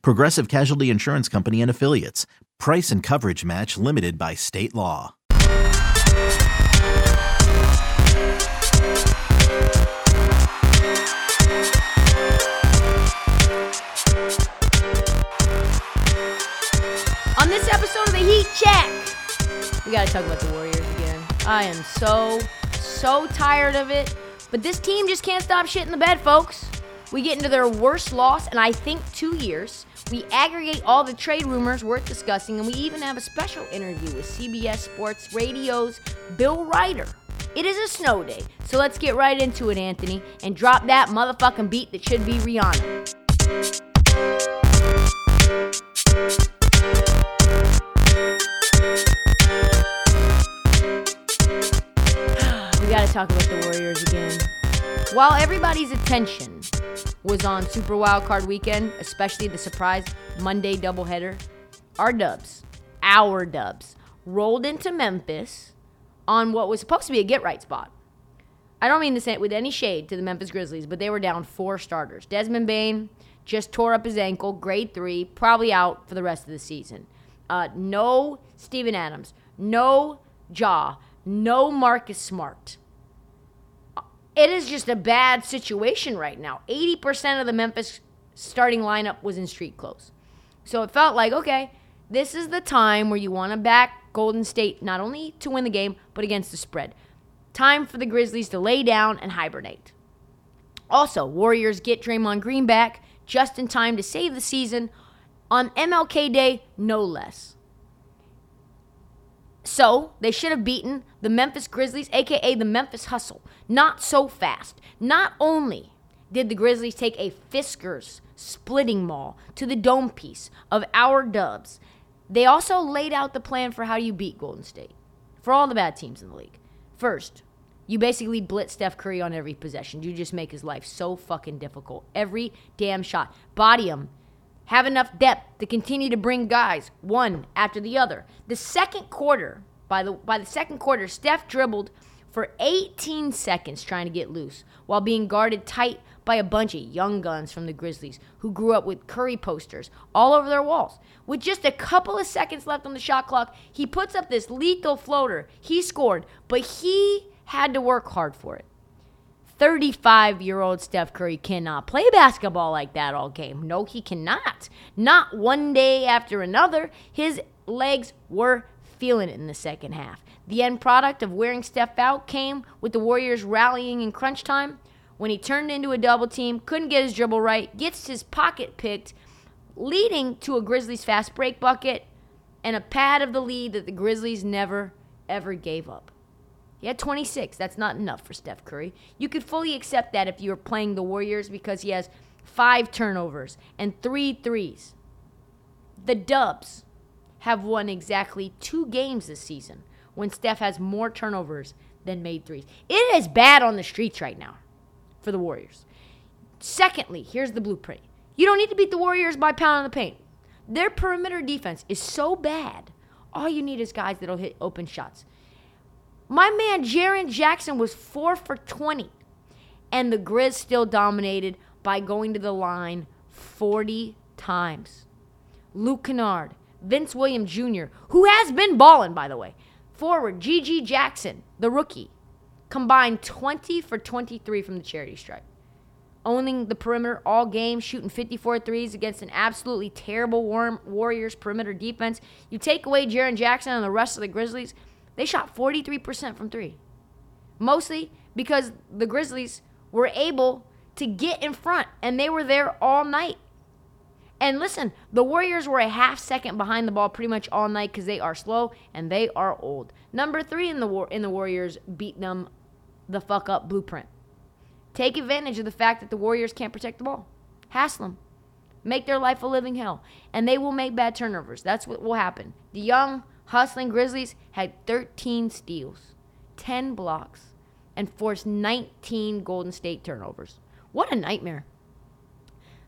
Progressive Casualty Insurance Company and Affiliates. Price and coverage match limited by state law. On this episode of the Heat Check, we got to talk about the Warriors again. I am so, so tired of it. But this team just can't stop shit in the bed, folks. We get into their worst loss in I think two years. We aggregate all the trade rumors worth discussing, and we even have a special interview with CBS Sports Radio's Bill Reiter. It is a snow day, so let's get right into it, Anthony, and drop that motherfucking beat that should be Rihanna. we gotta talk about the Warriors again. While everybody's attention was on Super Wild Card Weekend, especially the surprise Monday doubleheader, our Dubs, our Dubs, rolled into Memphis on what was supposed to be a get right spot. I don't mean this with any shade to the Memphis Grizzlies, but they were down four starters. Desmond Bane just tore up his ankle, grade three, probably out for the rest of the season. Uh, no Steven Adams, no Ja, no Marcus Smart. It is just a bad situation right now. 80% of the Memphis starting lineup was in street clothes. So it felt like, okay, this is the time where you want to back Golden State not only to win the game, but against the spread. Time for the Grizzlies to lay down and hibernate. Also, Warriors get Draymond Green back just in time to save the season on MLK Day, no less. So they should have beaten the Memphis Grizzlies, aka the Memphis Hustle. Not so fast. Not only did the Grizzlies take a Fiskars splitting maul to the dome piece of our dubs, they also laid out the plan for how you beat Golden State for all the bad teams in the league. First, you basically blitz Steph Curry on every possession. You just make his life so fucking difficult. Every damn shot. Body him have enough depth to continue to bring guys one after the other. The second quarter, by the by the second quarter, Steph dribbled for 18 seconds trying to get loose while being guarded tight by a bunch of young guns from the Grizzlies who grew up with Curry posters all over their walls. With just a couple of seconds left on the shot clock, he puts up this lethal floater. He scored, but he had to work hard for it. 35 year old Steph Curry cannot play basketball like that all game. No, he cannot. Not one day after another. His legs were feeling it in the second half. The end product of wearing Steph out came with the Warriors rallying in crunch time when he turned into a double team, couldn't get his dribble right, gets his pocket picked, leading to a Grizzlies fast break bucket and a pad of the lead that the Grizzlies never, ever gave up. He had 26. That's not enough for Steph Curry. You could fully accept that if you were playing the Warriors because he has five turnovers and three threes. The Dubs have won exactly two games this season when Steph has more turnovers than made threes. It is bad on the streets right now for the Warriors. Secondly, here's the blueprint. You don't need to beat the Warriors by pounding the paint. Their perimeter defense is so bad. All you need is guys that'll hit open shots. My man Jaren Jackson was 4 for 20, and the Grizz still dominated by going to the line 40 times. Luke Kennard, Vince Williams Jr., who has been balling, by the way, forward GG Jackson, the rookie, combined 20 for 23 from the charity stripe. Owning the perimeter all game, shooting 54 threes against an absolutely terrible Warriors perimeter defense. You take away Jaren Jackson and the rest of the Grizzlies, they shot 43% from three. Mostly because the Grizzlies were able to get in front and they were there all night. And listen, the Warriors were a half second behind the ball pretty much all night because they are slow and they are old. Number three in the war in the Warriors beat them the fuck up blueprint. Take advantage of the fact that the Warriors can't protect the ball. Hassle them. Make their life a living hell. And they will make bad turnovers. That's what will happen. The young, hustling Grizzlies had 13 steals, 10 blocks, and forced 19 Golden State turnovers. What a nightmare.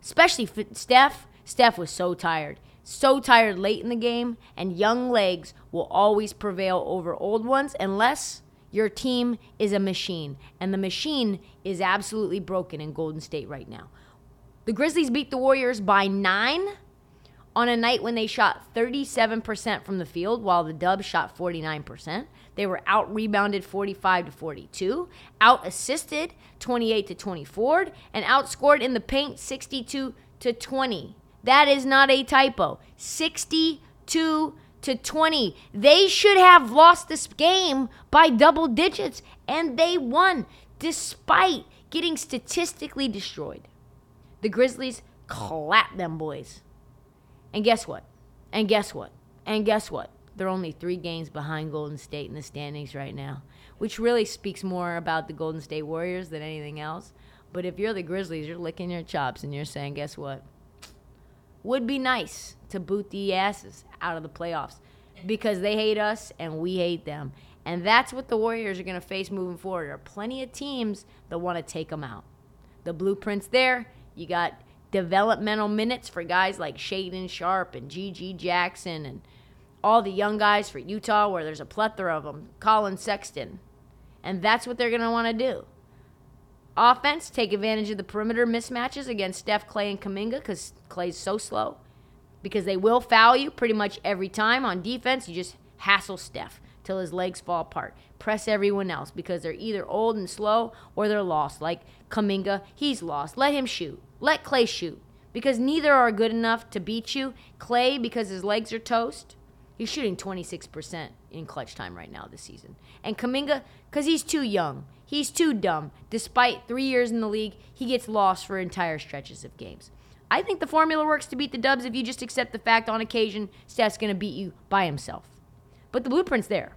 Especially for Steph. Steph was so tired. So tired late in the game, and young legs will always prevail over old ones unless your team is a machine. And the machine is absolutely broken in Golden State right now. The Grizzlies beat the Warriors by nine on a night when they shot 37% from the field while the Dubs shot 49%. They were out rebounded 45 to 42, out assisted 28 to 24, and outscored in the paint 62 to 20. That is not a typo. 62 to 20. They should have lost this game by double digits, and they won despite getting statistically destroyed. The Grizzlies clapped them boys. And guess what? And guess what? And guess what? They're only three games behind Golden State in the standings right now, which really speaks more about the Golden State Warriors than anything else. But if you're the Grizzlies, you're licking your chops and you're saying, guess what? Would be nice to boot the asses out of the playoffs because they hate us and we hate them. And that's what the Warriors are going to face moving forward. There are plenty of teams that want to take them out. The blueprint's there. You got developmental minutes for guys like Shaedon Sharpe and GG Jackson and all the young guys for Utah, where there's a plethora of them, Collin Sexton. And that's what they're going to want to do. Offense, take advantage of the perimeter mismatches against Steph, Klay, and Kuminga because Klay's so slow. Because they will foul you pretty much every time. On defense, you just hassle Steph till his legs fall apart. Press everyone else because they're either old and slow or they're lost. Like Kuminga, he's lost. Let him shoot. Let Klay shoot because neither are good enough to beat you. Klay, because his legs are toast, he's shooting 26% in clutch time right now this season. And Kuminga, because he's too young. He's too dumb. Despite three years in the league, he gets lost for entire stretches of games. I think the formula works to beat the Dubs if you just accept the fact on occasion Steph's going to beat you by himself. But the blueprint's there.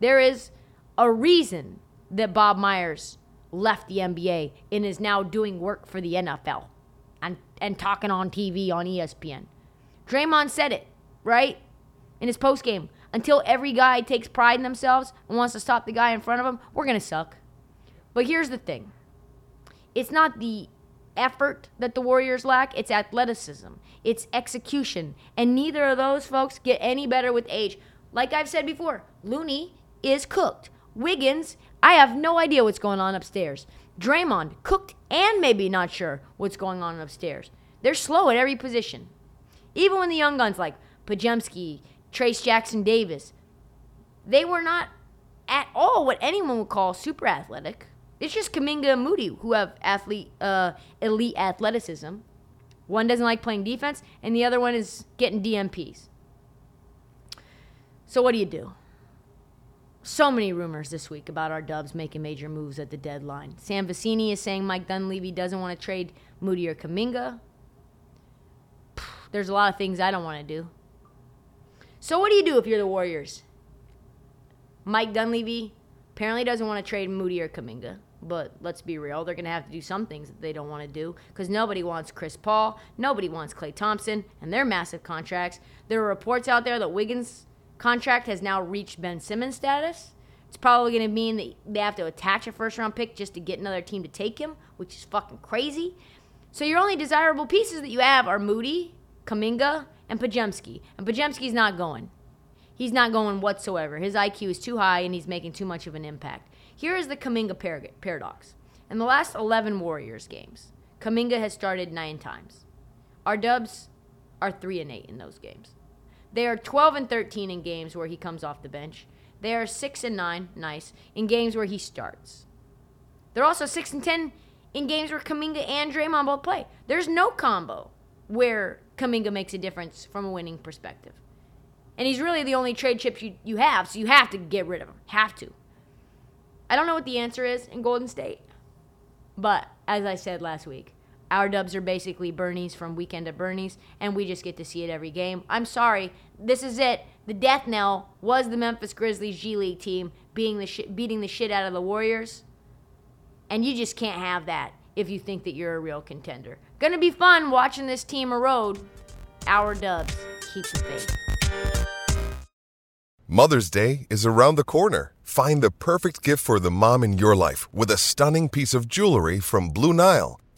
There is a reason that Bob Myers left the NBA and is now doing work for the NFL and, and talking on TV on ESPN. Draymond said it, right? In his post game. Until every guy takes pride in themselves and wants to stop the guy in front of them, we're going to suck. But here's the thing it's not the effort that the Warriors lack, it's athleticism, it's execution. And neither of those folks get any better with age. Like I've said before, Looney is cooked. Wiggins I have no idea what's going on upstairs. Draymond, cooked and maybe not sure what's going on upstairs. They're slow at every position. Even when the young guns like Podziemski, Trayce Jackson Davis, they were not at all what anyone would call super athletic. It's just Kuminga and Moody who have athlete, uh, elite athleticism. One doesn't like playing defense, and the other one is getting DNPs. So what do you do? So many rumors this week about our Dubs making major moves at the deadline. Sam Vecenie is saying Mike Dunleavy doesn't want to trade Moody or Kuminga. There's a lot of things I don't want to do. So what do you do if you're the Warriors? Mike Dunleavy Apparently doesn't want to trade Moody or Kuminga. But let's be real, they're going to have to do some things that they don't want to do because nobody wants Chris Paul, nobody wants Klay Thompson, and their massive contracts. There are reports out there that Wiggins' contract has now reached Ben Simmons status. It's probably going to mean that they have to attach a first round pick just to get another team to take him, which is fucking crazy. So your only desirable pieces that you have are Moody, Kuminga, and Podziemski. And Podziemski's not going. He's not going whatsoever. His IQ is too high and he's making too much of an impact. Here is the Kuminga par- paradox. In the last 11 Warriors games, Kuminga has started nine times. Our Dubs are 3 and 8 in those games. They are 12 and 13 in games where he comes off the bench. They are 6 and 9, nice, in games where he starts. They're also 6 and 10 in games where Kuminga and Draymond both play. There's no combo where Kuminga makes a difference from a winning perspective. And he's really the only trade chip you, you have, so you have to get rid of him. Have to. I don't know what the answer is in Golden State. But as I said last week, our dubs are basically Bernie's from Weekend at Bernie's, and we just get to see it every game. I'm sorry. This is it. The death knell was the Memphis Grizzlies G League team being the sh- beating the shit out of the Warriors. And you just can't have that if you think that you're a real contender. Gonna be fun watching this team erode. Our dubs. Keep the faith. Mother's Day is around the corner. Find the perfect gift for the mom in your life with a stunning piece of jewelry from Blue Nile.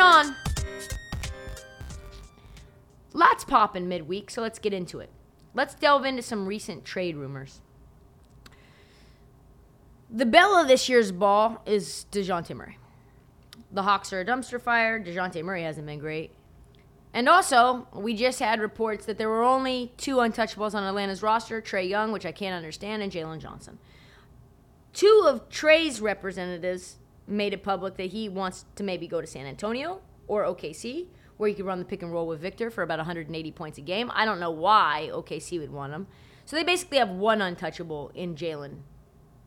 On. Lots popping midweek, so let's get into it. Let's delve into some recent trade rumors. The belle of this year's ball is DeJounte Murray. The Hawks are a dumpster fire. DeJounte Murray hasn't been great. And also, we just had reports that there were only two untouchables on Atlanta's roster Trae Young, which I can't understand, and Jalen Johnson. Two of Trae's representatives made it public that he wants to maybe go to San Antonio or OKC, where he could run the pick and roll with Victor for about 180 points a game. I don't know why OKC would want him. So they basically have one untouchable in Jalen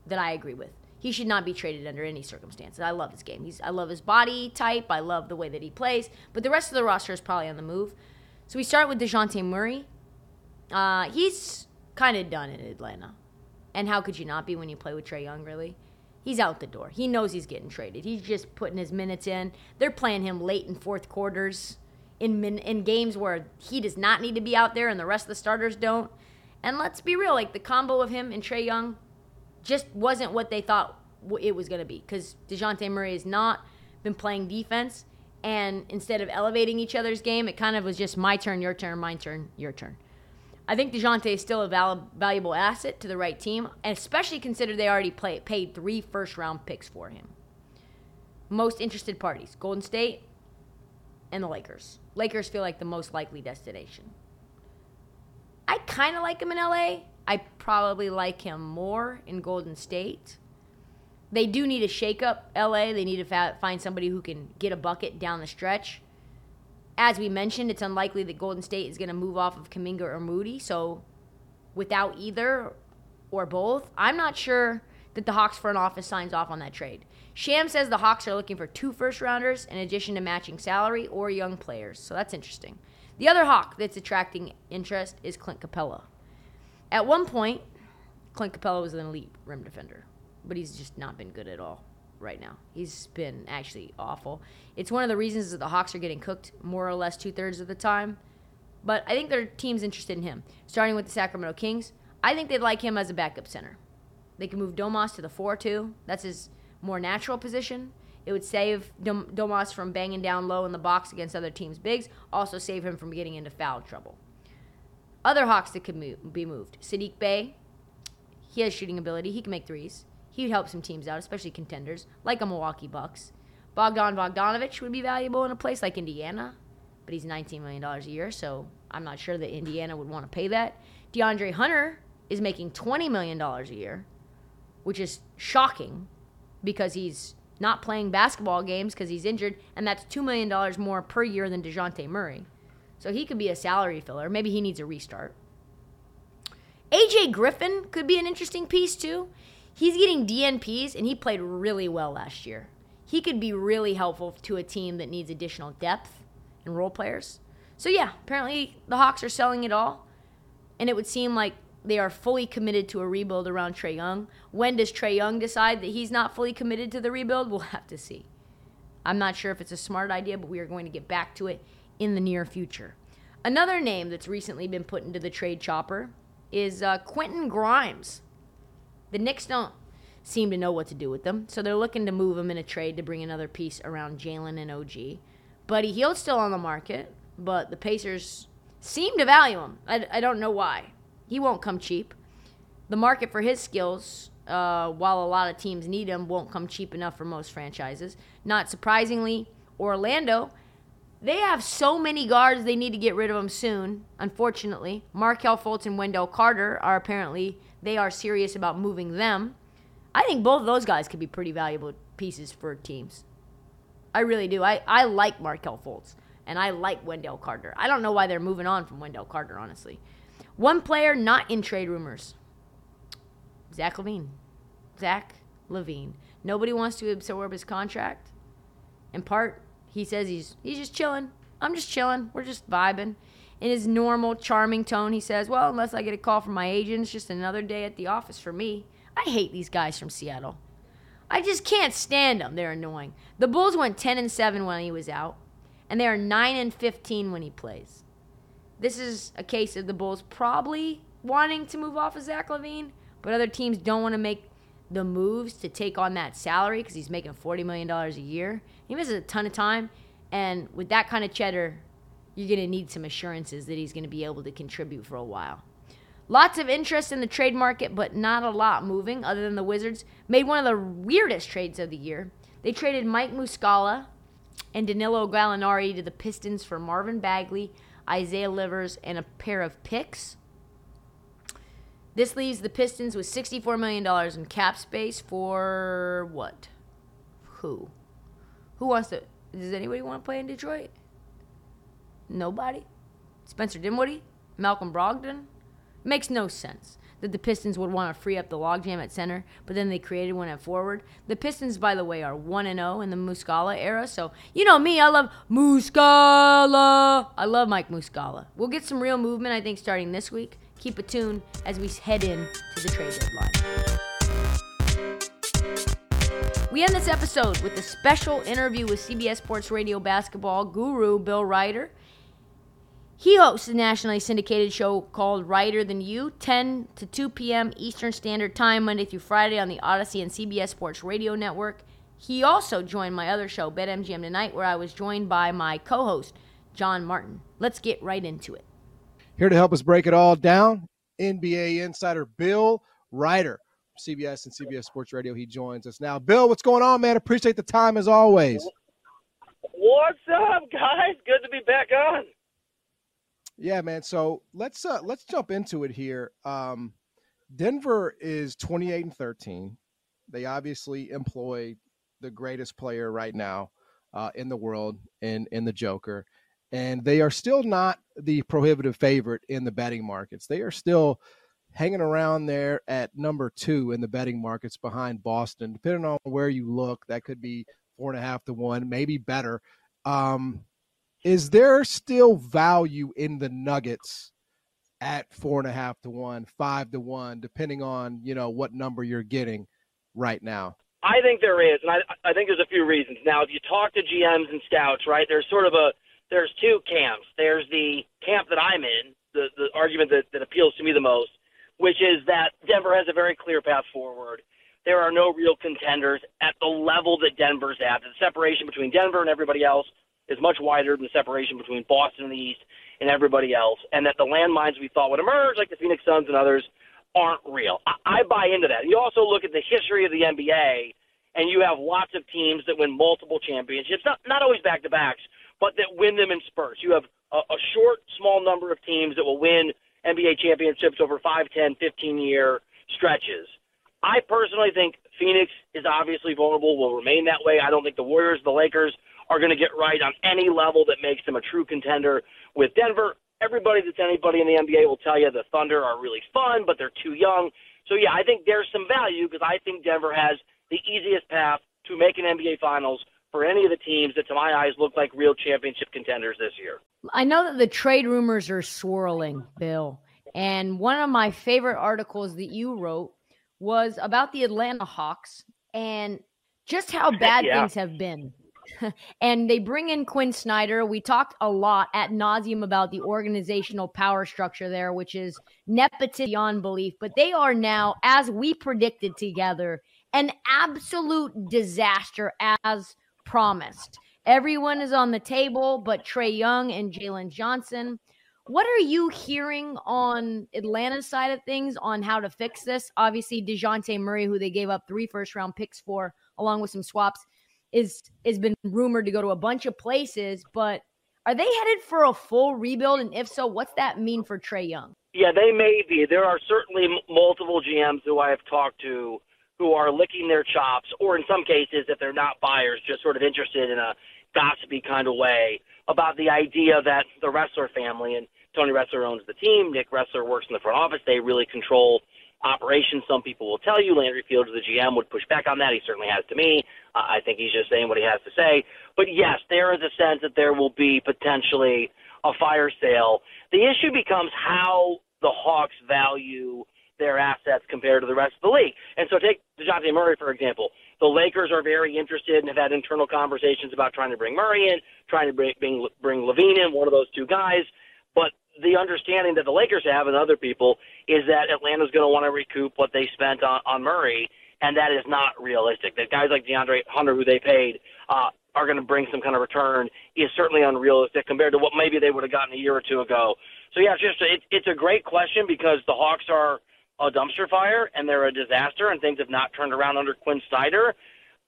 that I agree with. He should not be traded under any circumstances. I love his game. He's I love his body type. I love the way that he plays. But the rest of the roster is probably on the move. So we start with DeJounte Murray. Uh, he's kind of done in Atlanta. And how could you not be when you play with Trae Young, really? He's out the door. He knows he's getting traded. He's just putting his minutes in. They're playing him late in fourth quarters in min- in games where he does not need to be out there and the rest of the starters don't. And let's be real, like the combo of him and Trae Young just wasn't what they thought it was going to be because DeJounte Murray has not been playing defense. And instead of elevating each other's game, it kind of was just my turn, your turn, my turn, your turn. I think DeJounte is still a val- valuable asset to the right team, and especially consider they already play- paid three first round picks for him. Most interested parties Golden State and the Lakers. Lakers feel like the most likely destination. I kind of like him in LA. I probably like him more in Golden State. They do need a shakeup, LA. They need to fa- find somebody who can get a bucket down the stretch. As we mentioned, it's unlikely that Golden State is going to move off of Kuminga or Moody. So, without either or both, I'm not sure that the Hawks front office signs off on that trade. Shams says the Hawks are looking for two first rounders in addition to matching salary or young players. So that's interesting. The other Hawk that's attracting interest is Clint Capela. At one point, Clint Capela was an elite rim defender, but he's just not been good at all right now. He's been actually awful. It's one of the reasons that the Hawks are getting cooked more or less two thirds of the time. But I think their team's interested in him. Starting with the Sacramento Kings, I think they'd like him as a backup center. They can move Domas to the 4 2. That's his more natural position. It would save Dom- Domas from banging down low in the box against other teams' bigs, also save him from getting into foul trouble. Other Hawks that could be moved Saddiq Bey, he has shooting ability, he can make threes. He would help some teams out, especially contenders, like a Milwaukee Bucks. Bogdan Bogdanovich would be valuable in a place like Indiana, but he's $19 million a year, so I'm not sure that Indiana would want to pay that. DeAndre Hunter is making $20 million a year, which is shocking because he's not playing basketball games because he's injured, and that's $2 million more per year than DeJounte Murray. So he could be a salary filler. Maybe he needs a restart. AJ Griffin could be an interesting piece, too. He's getting DNPs, and he played really well last year. He could be really helpful to a team that needs additional depth and role players. So, yeah, apparently the Hawks are selling it all, and it would seem like they are fully committed to a rebuild around Trae Young. When does Trae Young decide that he's not fully committed to the rebuild? We'll have to see. I'm not sure if it's a smart idea, but we are going to get back to it in the near future. Another name that's recently been put into the trade chopper is uh, Quentin Grimes. The Knicks don't seem to know what to do with them, so they're looking to move him in a trade to bring another piece around Jalen and OG. Buddy Hield's still on the market, but the Pacers seem to value him. I, I don't know why. He won't come cheap. The market for his skills, uh, while a lot of teams need him, won't come cheap enough for most franchises. Not surprisingly, Orlando, they have so many guards they need to get rid of them soon. Unfortunately, Markelle Fultz and Wendell Carter are apparently they are serious about moving them. I think both of those guys could be pretty valuable pieces for teams. I really do. I, I like Markelle Fultz and I like Wendell Carter. I don't know why they're moving on from Wendell Carter, honestly. One player not in trade rumors Zach LaVine. Zach LaVine. Nobody wants to absorb his contract. In part, he says he's he's just chilling. I'm just chilling. We're just vibing. In his normal, charming tone, he says, Well, unless I get a call from my agent, it's just another day at the office for me. I hate these guys from Seattle. I just can't stand them. They're annoying. The Bulls went 10 and 7 when he was out, and they are 9 and 15 when he plays. This is a case of the Bulls probably wanting to move off of Zach LaVine, but other teams don't want to make the moves to take on that salary because he's making $40 million a year. He misses a ton of time, and with that kind of cheddar, you're going to need some assurances that he's going to be able to contribute for a while. Lots of interest in the trade market, but not a lot moving other than the Wizards made one of the weirdest trades of the year. They traded Mike Muscala and Danilo Gallinari to the Pistons for Marvin Bagley, Isaiah Livers, and a pair of picks. This leaves the Pistons with $64 million in cap space for what? Who? Who wants to? Does anybody want to play in Detroit? Nobody? Spencer Dinwiddie? Malcolm Brogdon? Makes no sense that the Pistons would want to free up the logjam at center, but then they created one at forward. The Pistons, by the way, are 1 0 in the Muscala era, so you know me, I love Muscala. I love Mike Muscala. We'll get some real movement, I think, starting this week. Keep it tuned as we head in to the trade deadline. We end this episode with a special interview with CBS Sports Radio basketball guru Bill Reiter. He hosts a nationally syndicated show called Ryder Than You, 10 to 2 p.m. Eastern Standard Time, Monday through Friday on the Audacy and CBS Sports Radio Network. He also joined my other show, BetMGM Tonight, where I was joined by my co host, John Martin. Let's get right into it. Here to help us break it all down, NBA insider Bill Reiter, CBS and CBS Sports Radio. He joins us now. Bill, what's going on, man? Appreciate the time as always. What's up, guys? Good to be back on. Yeah, man. So let's uh, let's jump into it here. Um, Denver is 28 and 13. They obviously employ the greatest player right now uh, in the world in in the Joker, and they are still not the prohibitive favorite in the betting markets. They are still hanging around there at number two in the betting markets behind Boston. Depending on where you look, that could be four and a half to one, maybe better. Um, is there still value in the Nuggets at four and a half to one, five to one, depending on you know what number you're getting right now? I think there is, and I, I think there's a few reasons. Now, if you talk to GMs and scouts, right, there's sort of a there's two camps. There's the camp that I'm in, the the argument that, that appeals to me the most, which is that Denver has a very clear path forward. There are no real contenders at the level that Denver's at. The separation between Denver and everybody else is much wider than the separation between Boston in the East and everybody else, and that the landmines we thought would emerge, like the Phoenix Suns and others, aren't real. I, I buy into that. You also look at the history of the NBA, and you have lots of teams that win multiple championships, not not always back to backs, but that win them in spurts. You have a, a short, small number of teams that will win NBA championships over 5, 10, 15 year stretches. I personally think Phoenix is obviously vulnerable, will remain that way. I don't think the Warriors, the Lakers are going to get right on any level that makes them a true contender with Denver. Everybody that's anybody in the NBA will tell you the Thunder are really fun, but they're too young. So, yeah, I think there's some value because I think Denver has the easiest path to make an NBA Finals for any of the teams that, to my eyes, look like real championship contenders this year. I know that the trade rumors are swirling, Bill. And one of my favorite articles that you wrote was about the Atlanta Hawks and just how bad yeah. things have been. and they bring in Quin Snyder. We talked a lot at nauseum about the organizational power structure there, which is nepotism beyond belief. But they are now, as we predicted together, an absolute disaster as promised. Everyone is on the table but Trae Young and Jalen Johnson. What are you hearing on Atlanta's side of things on how to fix this? Obviously, DeJounte Murray, who they gave up three first round picks for, along with some swaps, is has been rumored to go to a bunch of places, but are they headed for a full rebuild? And if so, what's that mean for Trae Young? Yeah, they may be. There are certainly multiple GMs who I have talked to who are licking their chops, or in some cases, if they're not buyers, just sort of interested in a gossipy kind of way about the idea that the Ressler family and Tony Ressler owns the team, Nick Ressler works in the front office, they really control operations. Some people will tell you Landry Fields, the GM, would push back on that. He certainly has to me. Uh, I think he's just saying what he has to say. But yes, there is a sense that there will be potentially a fire sale. The issue becomes how the Hawks value their assets compared to the rest of the league. And so take DeJounte Murray, for example. The Lakers are very interested and have had internal conversations about trying to bring Murray in, trying to bring, bring, bring LaVine in, one of those two guys. But the understanding that the Lakers have and other people is that Atlanta's going to want to recoup what they spent on, on Murray, and that is not realistic. That guys like DeAndre Hunter, who they paid, uh, are going to bring some kind of return is certainly unrealistic compared to what maybe they would have gotten a year or two ago. So yeah, it's just it, it's a great question because the Hawks are a dumpster fire and they're a disaster and things have not turned around under Quin Snyder,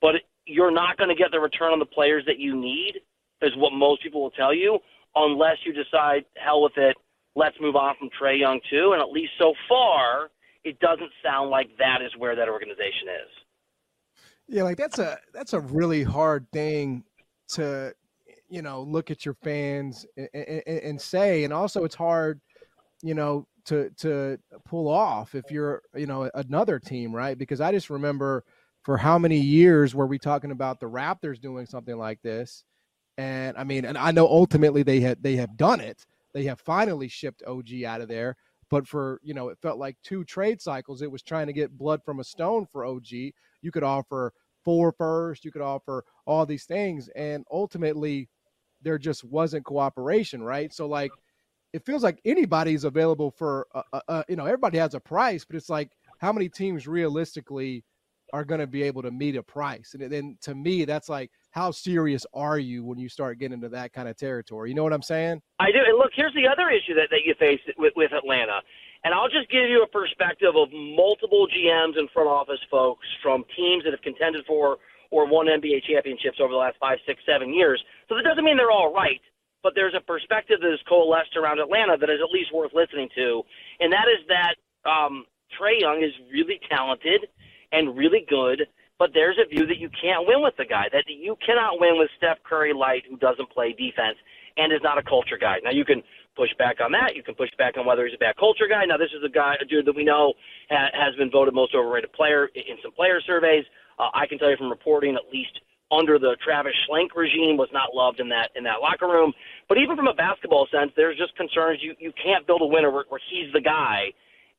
but you're not going to get the return on the players that you need, is what most people will tell you unless you decide, hell with it, let's move on from Trae Young too. And at least so far, it doesn't sound like that is where that organization is. Yeah, like that's a that's a really hard thing to you know look at your fans and, and, and say, and also it's hard, you know, to to pull off if you're you know another team, right? Because I just remember for how many years were we talking about the Raptors doing something like this, and I mean, and I know ultimately they had they have done it. They have finally shipped OG out of there. But for you know, it felt like two trade cycles. It was trying to get blood from a stone for OG. You could offer four first, you could offer all these things, and ultimately, there just wasn't cooperation, right? So like, it feels like anybody's available for, you know, everybody has a price, but it's like how many teams realistically are going to be able to meet a price? And then to me, that's like how serious are you when you start getting into that kind of territory? You know what I'm saying? I do. And look, here's the other issue that, that you face with, with Atlanta. And I'll just give you a perspective of multiple GMs and front office folks from teams that have contended for or won NBA championships over the last five, six, seven years. So that doesn't mean they're all right, but there's a perspective that has coalesced around Atlanta that is at least worth listening to. And that is that um, Trae Young is really talented and really good but there's a view that you can't win with the guy, that you cannot win with Steph Curry light who doesn't play defense and is not a culture guy. Now you can push back on that. You can push back on whether he's a bad culture guy. Now, this is a guy, a dude that we know ha- has been voted most overrated player in some player surveys. Uh, I can tell you from reporting, at least under the Travis Schlenk regime, was not loved in that in that locker room. But even from a basketball sense, there's just concerns you you can't build a winner where, where he's the guy.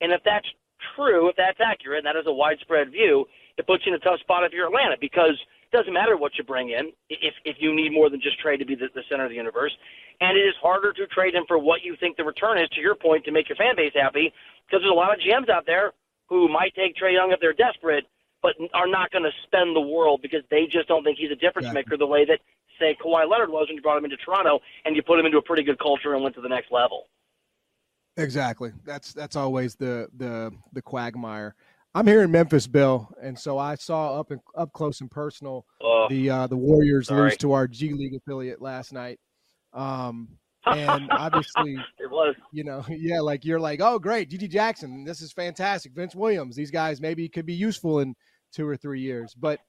And if that's true, if that's accurate, and that is a widespread view, it puts you in a tough spot if you're Atlanta because it doesn't matter what you bring in if if you need more than just trade to be the, the center of the universe. And it is harder to trade him for what you think the return is, to your point, to make your fan base happy, because there's a lot of GMs out there who might take Trae Young if they're desperate, but are not going to spend the world because they just don't think he's a difference Exactly. maker the way that, say, Kawhi Leonard was when you brought him into Toronto and you put him into a pretty good culture and went to the next level. Exactly. That's that's always the the the quagmire. I'm here in Memphis, Bill, and so I saw up and up close and personal Uh, the uh, the Warriors sorry. lose to our G League affiliate last night. Um, and obviously, it was. you know, yeah, like you're like, oh, great, GG Jackson, this is fantastic. Vince Williams, these guys maybe could be useful in two or three years. But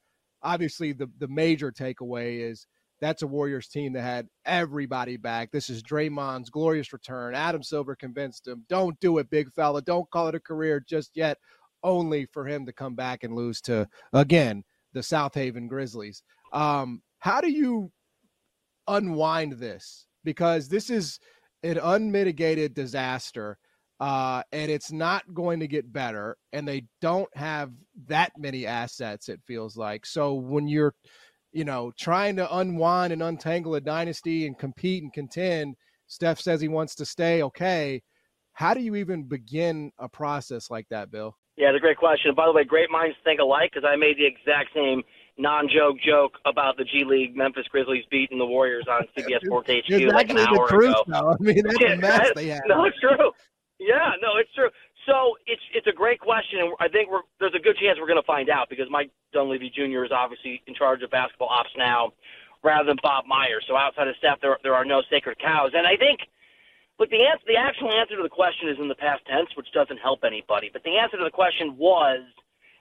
obviously, the the major takeaway is that's a Warriors team that had everybody back. This is Draymond's glorious return. Adam Silver convinced him, don't do it, big fella. Don't call it a career just yet. Only for him to come back and lose to again the Southaven Grizzlies. Um, how do you unwind this? Because this is an unmitigated disaster, uh, and it's not going to get better. And they don't have that many assets. It feels like so when you're, you know, trying to unwind and untangle a dynasty and compete and contend. Steph says he wants to stay. Okay, how do you even begin a process like that, Bill? Yeah, it's a great question. By the way, great minds think alike because I made the exact same non-joke joke about the G League Memphis Grizzlies beating the Warriors on CBS Sports HQ It's like an hour truth, ago. though. I mean, that's a mess they have. No, it's true. Yeah, no, it's true. So it's it's a great question, and I think we're there's a good chance we're going to find out because Mike Dunleavy Jr. is obviously in charge of basketball ops now, rather than Bob Myers. So outside of Steph, there there are no sacred cows, and I think. Look, the answer, the actual answer to the question is in the past tense, which doesn't help anybody. But the answer to the question was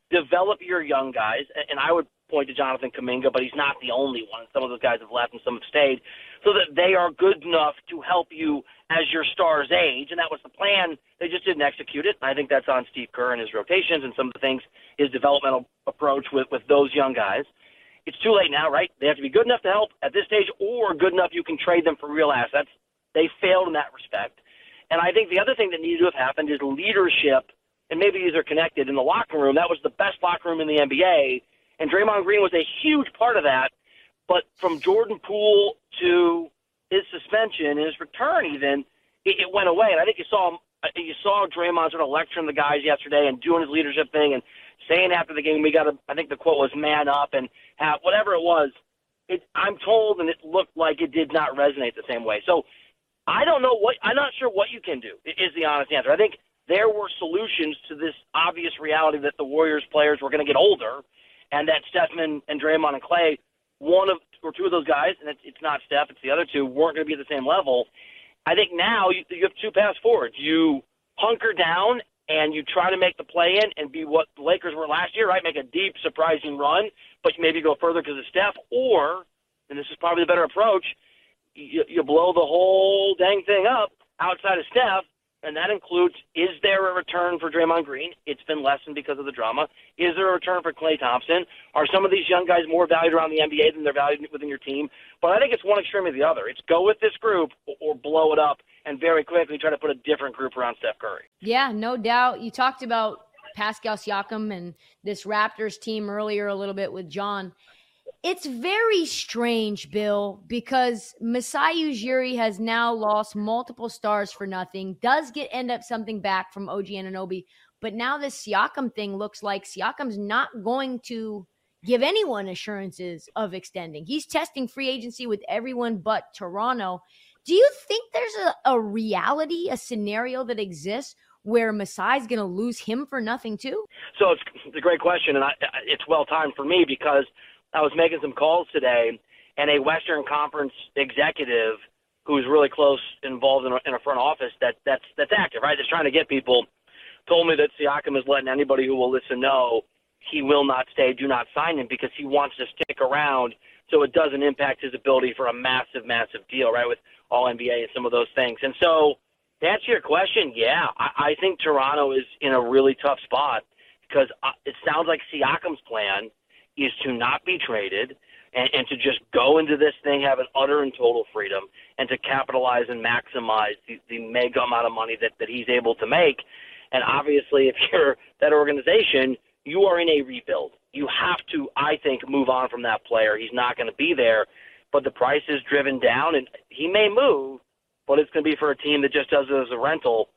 develop your young guys, and I would point to Jonathan Kuminga, but he's not the only one. Some of those guys have left and some have stayed, so that they are good enough to help you as your stars age. And that was the plan. They just didn't execute it. I think that's on Steve Kerr and his rotations and some of the things, his developmental approach with, with those young guys. It's too late now, right? They have to be good enough to help at this stage or good enough you can trade them for real assets. They failed in that respect. And I think the other thing that needed to have happened is leadership, and maybe these are connected in the locker room. That was the best locker room in the NBA, and Draymond Green was a huge part of that. But from Jordan Poole to his suspension, and his return, even it, it went away. And I think you saw uh, you saw Draymond sort of lecturing the guys yesterday and doing his leadership thing and saying after the game, we got to. I think the quote was "man up" and have whatever it was. It, I'm told, and it looked like it did not resonate the same way. So I don't know what I'm not sure what you can do. Is the honest answer. I think there were solutions to this obvious reality that the Warriors players were going to get older, and that Stephman and Draymond and Klay, one of or two of those guys, and it's, it's not Steph, it's the other two, weren't going to be at the same level. I think now you, you have two paths forward. You hunker down and you try to make the play in and be what the Lakers were last year, right? Make a deep, surprising run, but maybe go further because of Steph, or, and this is probably the better approach, you, you blow the whole dang thing up outside of Steph, and that includes is there a return for Draymond Green? It's been lessened because of the drama. Is there a return for Klay Thompson? Are some of these young guys more valued around the NBA than they're valued within your team? But I think it's one extreme or the other. It's go with this group or, blow it up and very quickly try to put a different group around Steph Curry. Yeah, no doubt. You talked about Pascal Siakam and this Raptors team earlier a little bit with John. It's very strange, Bill, because Masai Ujiri has now lost multiple stars for nothing, does get end up something back from OG Anunoby, but now this Siakam thing looks like Siakam's not going to give anyone assurances of extending. He's testing free agency with everyone but Toronto. Do you think there's a, a reality, a scenario that exists where Masai's going to lose him for nothing too? So it's, it's a great question, and I, it's well timed for me because I was making some calls today, and a Western Conference executive who's really close involved in a, in a front office that that's that's active, right? That's trying to get people. Told me that Siakam is letting anybody who will listen know he will not stay. Do not sign him because he wants to stick around, so it doesn't impact his ability for a massive, massive deal, right? With All NBA and some of those things. And so, to answer your question, yeah, I, I think Toronto is in a really tough spot because uh, it sounds like Siakam's plan is to not be traded and, and to just go into this thing having an utter and total freedom and to capitalize and maximize the, the mega amount of money that, that he's able to make. And obviously, if you're that organization, you are in a rebuild. You have to, I think, move on from that player. He's not going to be there, but the price is driven down, and he may move, but it's going to be for a team that just does it as a rental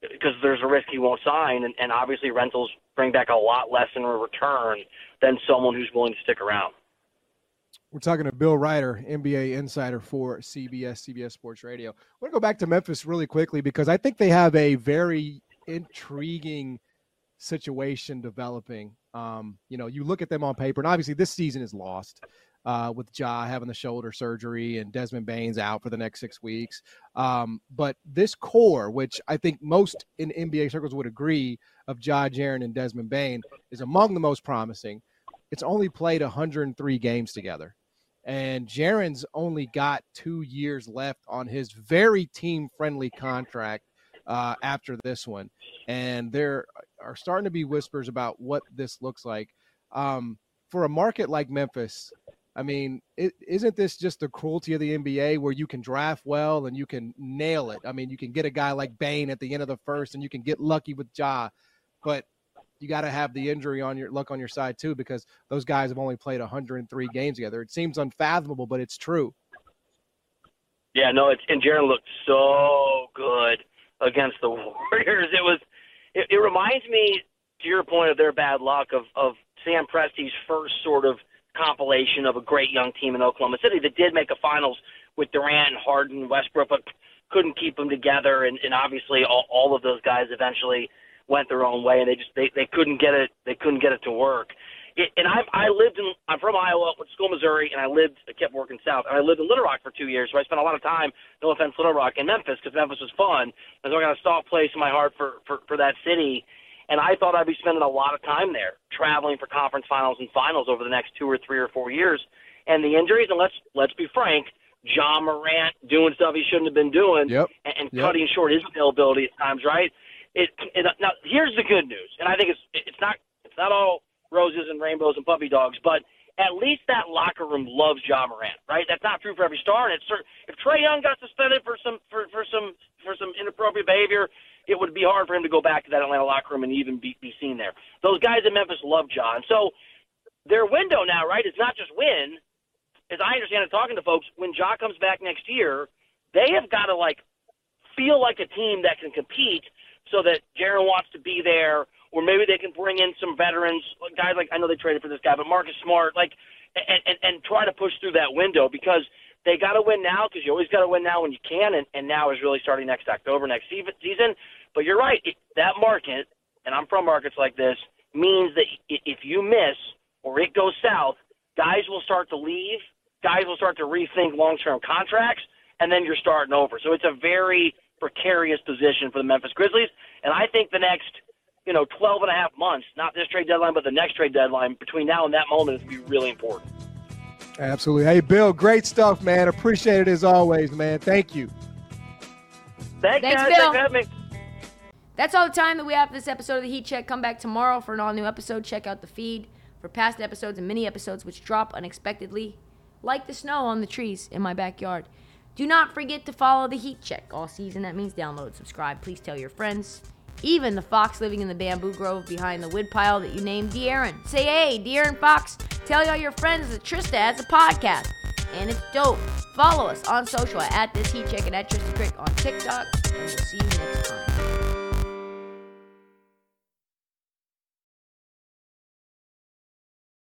because there's a risk he won't sign, and, and obviously rentals bring back a lot less in return than someone who's willing to stick around. We're talking to Bill Reiter, NBA insider for CBS, CBS Sports Radio. I want to go back to Memphis really quickly because I think they have a very intriguing situation developing. Um, you know, you look at them on paper, and obviously this season is lost uh, with Ja having the shoulder surgery and Desmond Bane's out for the next six weeks. Um, but this core, which I think most in NBA circles would agree of Ja Jaren and Desmond Bane, is among the most promising. It's only played 103 games together. And Jaren's only got two years left on his very team friendly contract uh, after this one. And there are starting to be whispers about what this looks like. Um, for a market like Memphis, I mean, is not this just the cruelty of the NBA where you can draft well and you can nail it? I mean, you can get a guy like Bane at the end of the first and you can get lucky with Ja, but you got to have the injury on your luck on your side too because those guys have only played 103 games together. It seems unfathomable, but it's true. Yeah, no, it's and Jaren looked so good against the Warriors. It was, it, it reminds me to your point of their bad luck of of Sam Presti's first sort of compilation of a great young team in Oklahoma City that did make a finals with Durant, Harden, Westbrook, but couldn't keep them together. And, and obviously, all, all of those guys eventually went their own way, and they just they, they couldn't get it they couldn't get it to work. It, and I I lived in I'm from Iowa, went to school in Missouri, and I lived I kept working south, and I lived in Little Rock for two years, so I spent a lot of time. No offense, Little Rock in Memphis because Memphis was fun, and so I got a soft place in my heart for for for that city and I thought I'd be spending a lot of time there, traveling for conference finals and finals over the next two or three or four years. And the injuries, and let's let's be frank, Ja Morant doing stuff he shouldn't have been doing, yep. and, and yep. cutting short his availability at times. Right? It, it now here's the good news, and I think it's it's not it's not all roses and rainbows and puppy dogs, but at least that locker room loves Ja Morant, right? That's not true for every star, and it's if Trae Young got suspended for some for for some for some inappropriate behavior, it would be hard for him to go back to that Atlanta locker room and even be, be seen there. Those guys in Memphis love Ja. So their window now, right, is not just win. As I understand it, talking to folks, when Ja comes back next year, they have got to like feel like a team that can compete, so that Jaren wants to be there, or maybe they can bring in some veterans, guys like I know they traded for this guy, but Marcus Smart, like, and and, and try to push through that window because they got to win now because you always got to win now when you can, and, and now is really starting next October, next season. But you're right, it, that market, and I'm from markets like this, means that if you miss or it goes south, guys will start to leave, guys will start to rethink long-term contracts, and then you're starting over. So it's a very precarious position for the Memphis Grizzlies, and I think the next you know, 12 and a half months, not this trade deadline, but the next trade deadline, between now and that moment is going to be really important. Absolutely. Hey, Bill, great stuff, man. Appreciate it as always, man. Thank you. Thanks, Thanks guys. Bill. Thanks That's all the time that we have for this episode of the Heat Check. Come back tomorrow for an all new episode. Check out the feed for past episodes and mini episodes which drop unexpectedly, like the snow on the trees in my backyard. Do not forget to follow the Heat Check all season. That means download, subscribe. Please tell your friends. Even the fox living in the bamboo grove behind the woodpile that you named De'Aaron. Say, hey, De'Aaron Fox, tell all your friends that Trysta has a podcast. And it's dope. Follow us on social at This Heat Check and at Trysta Krick on TikTok. And we'll see you next time.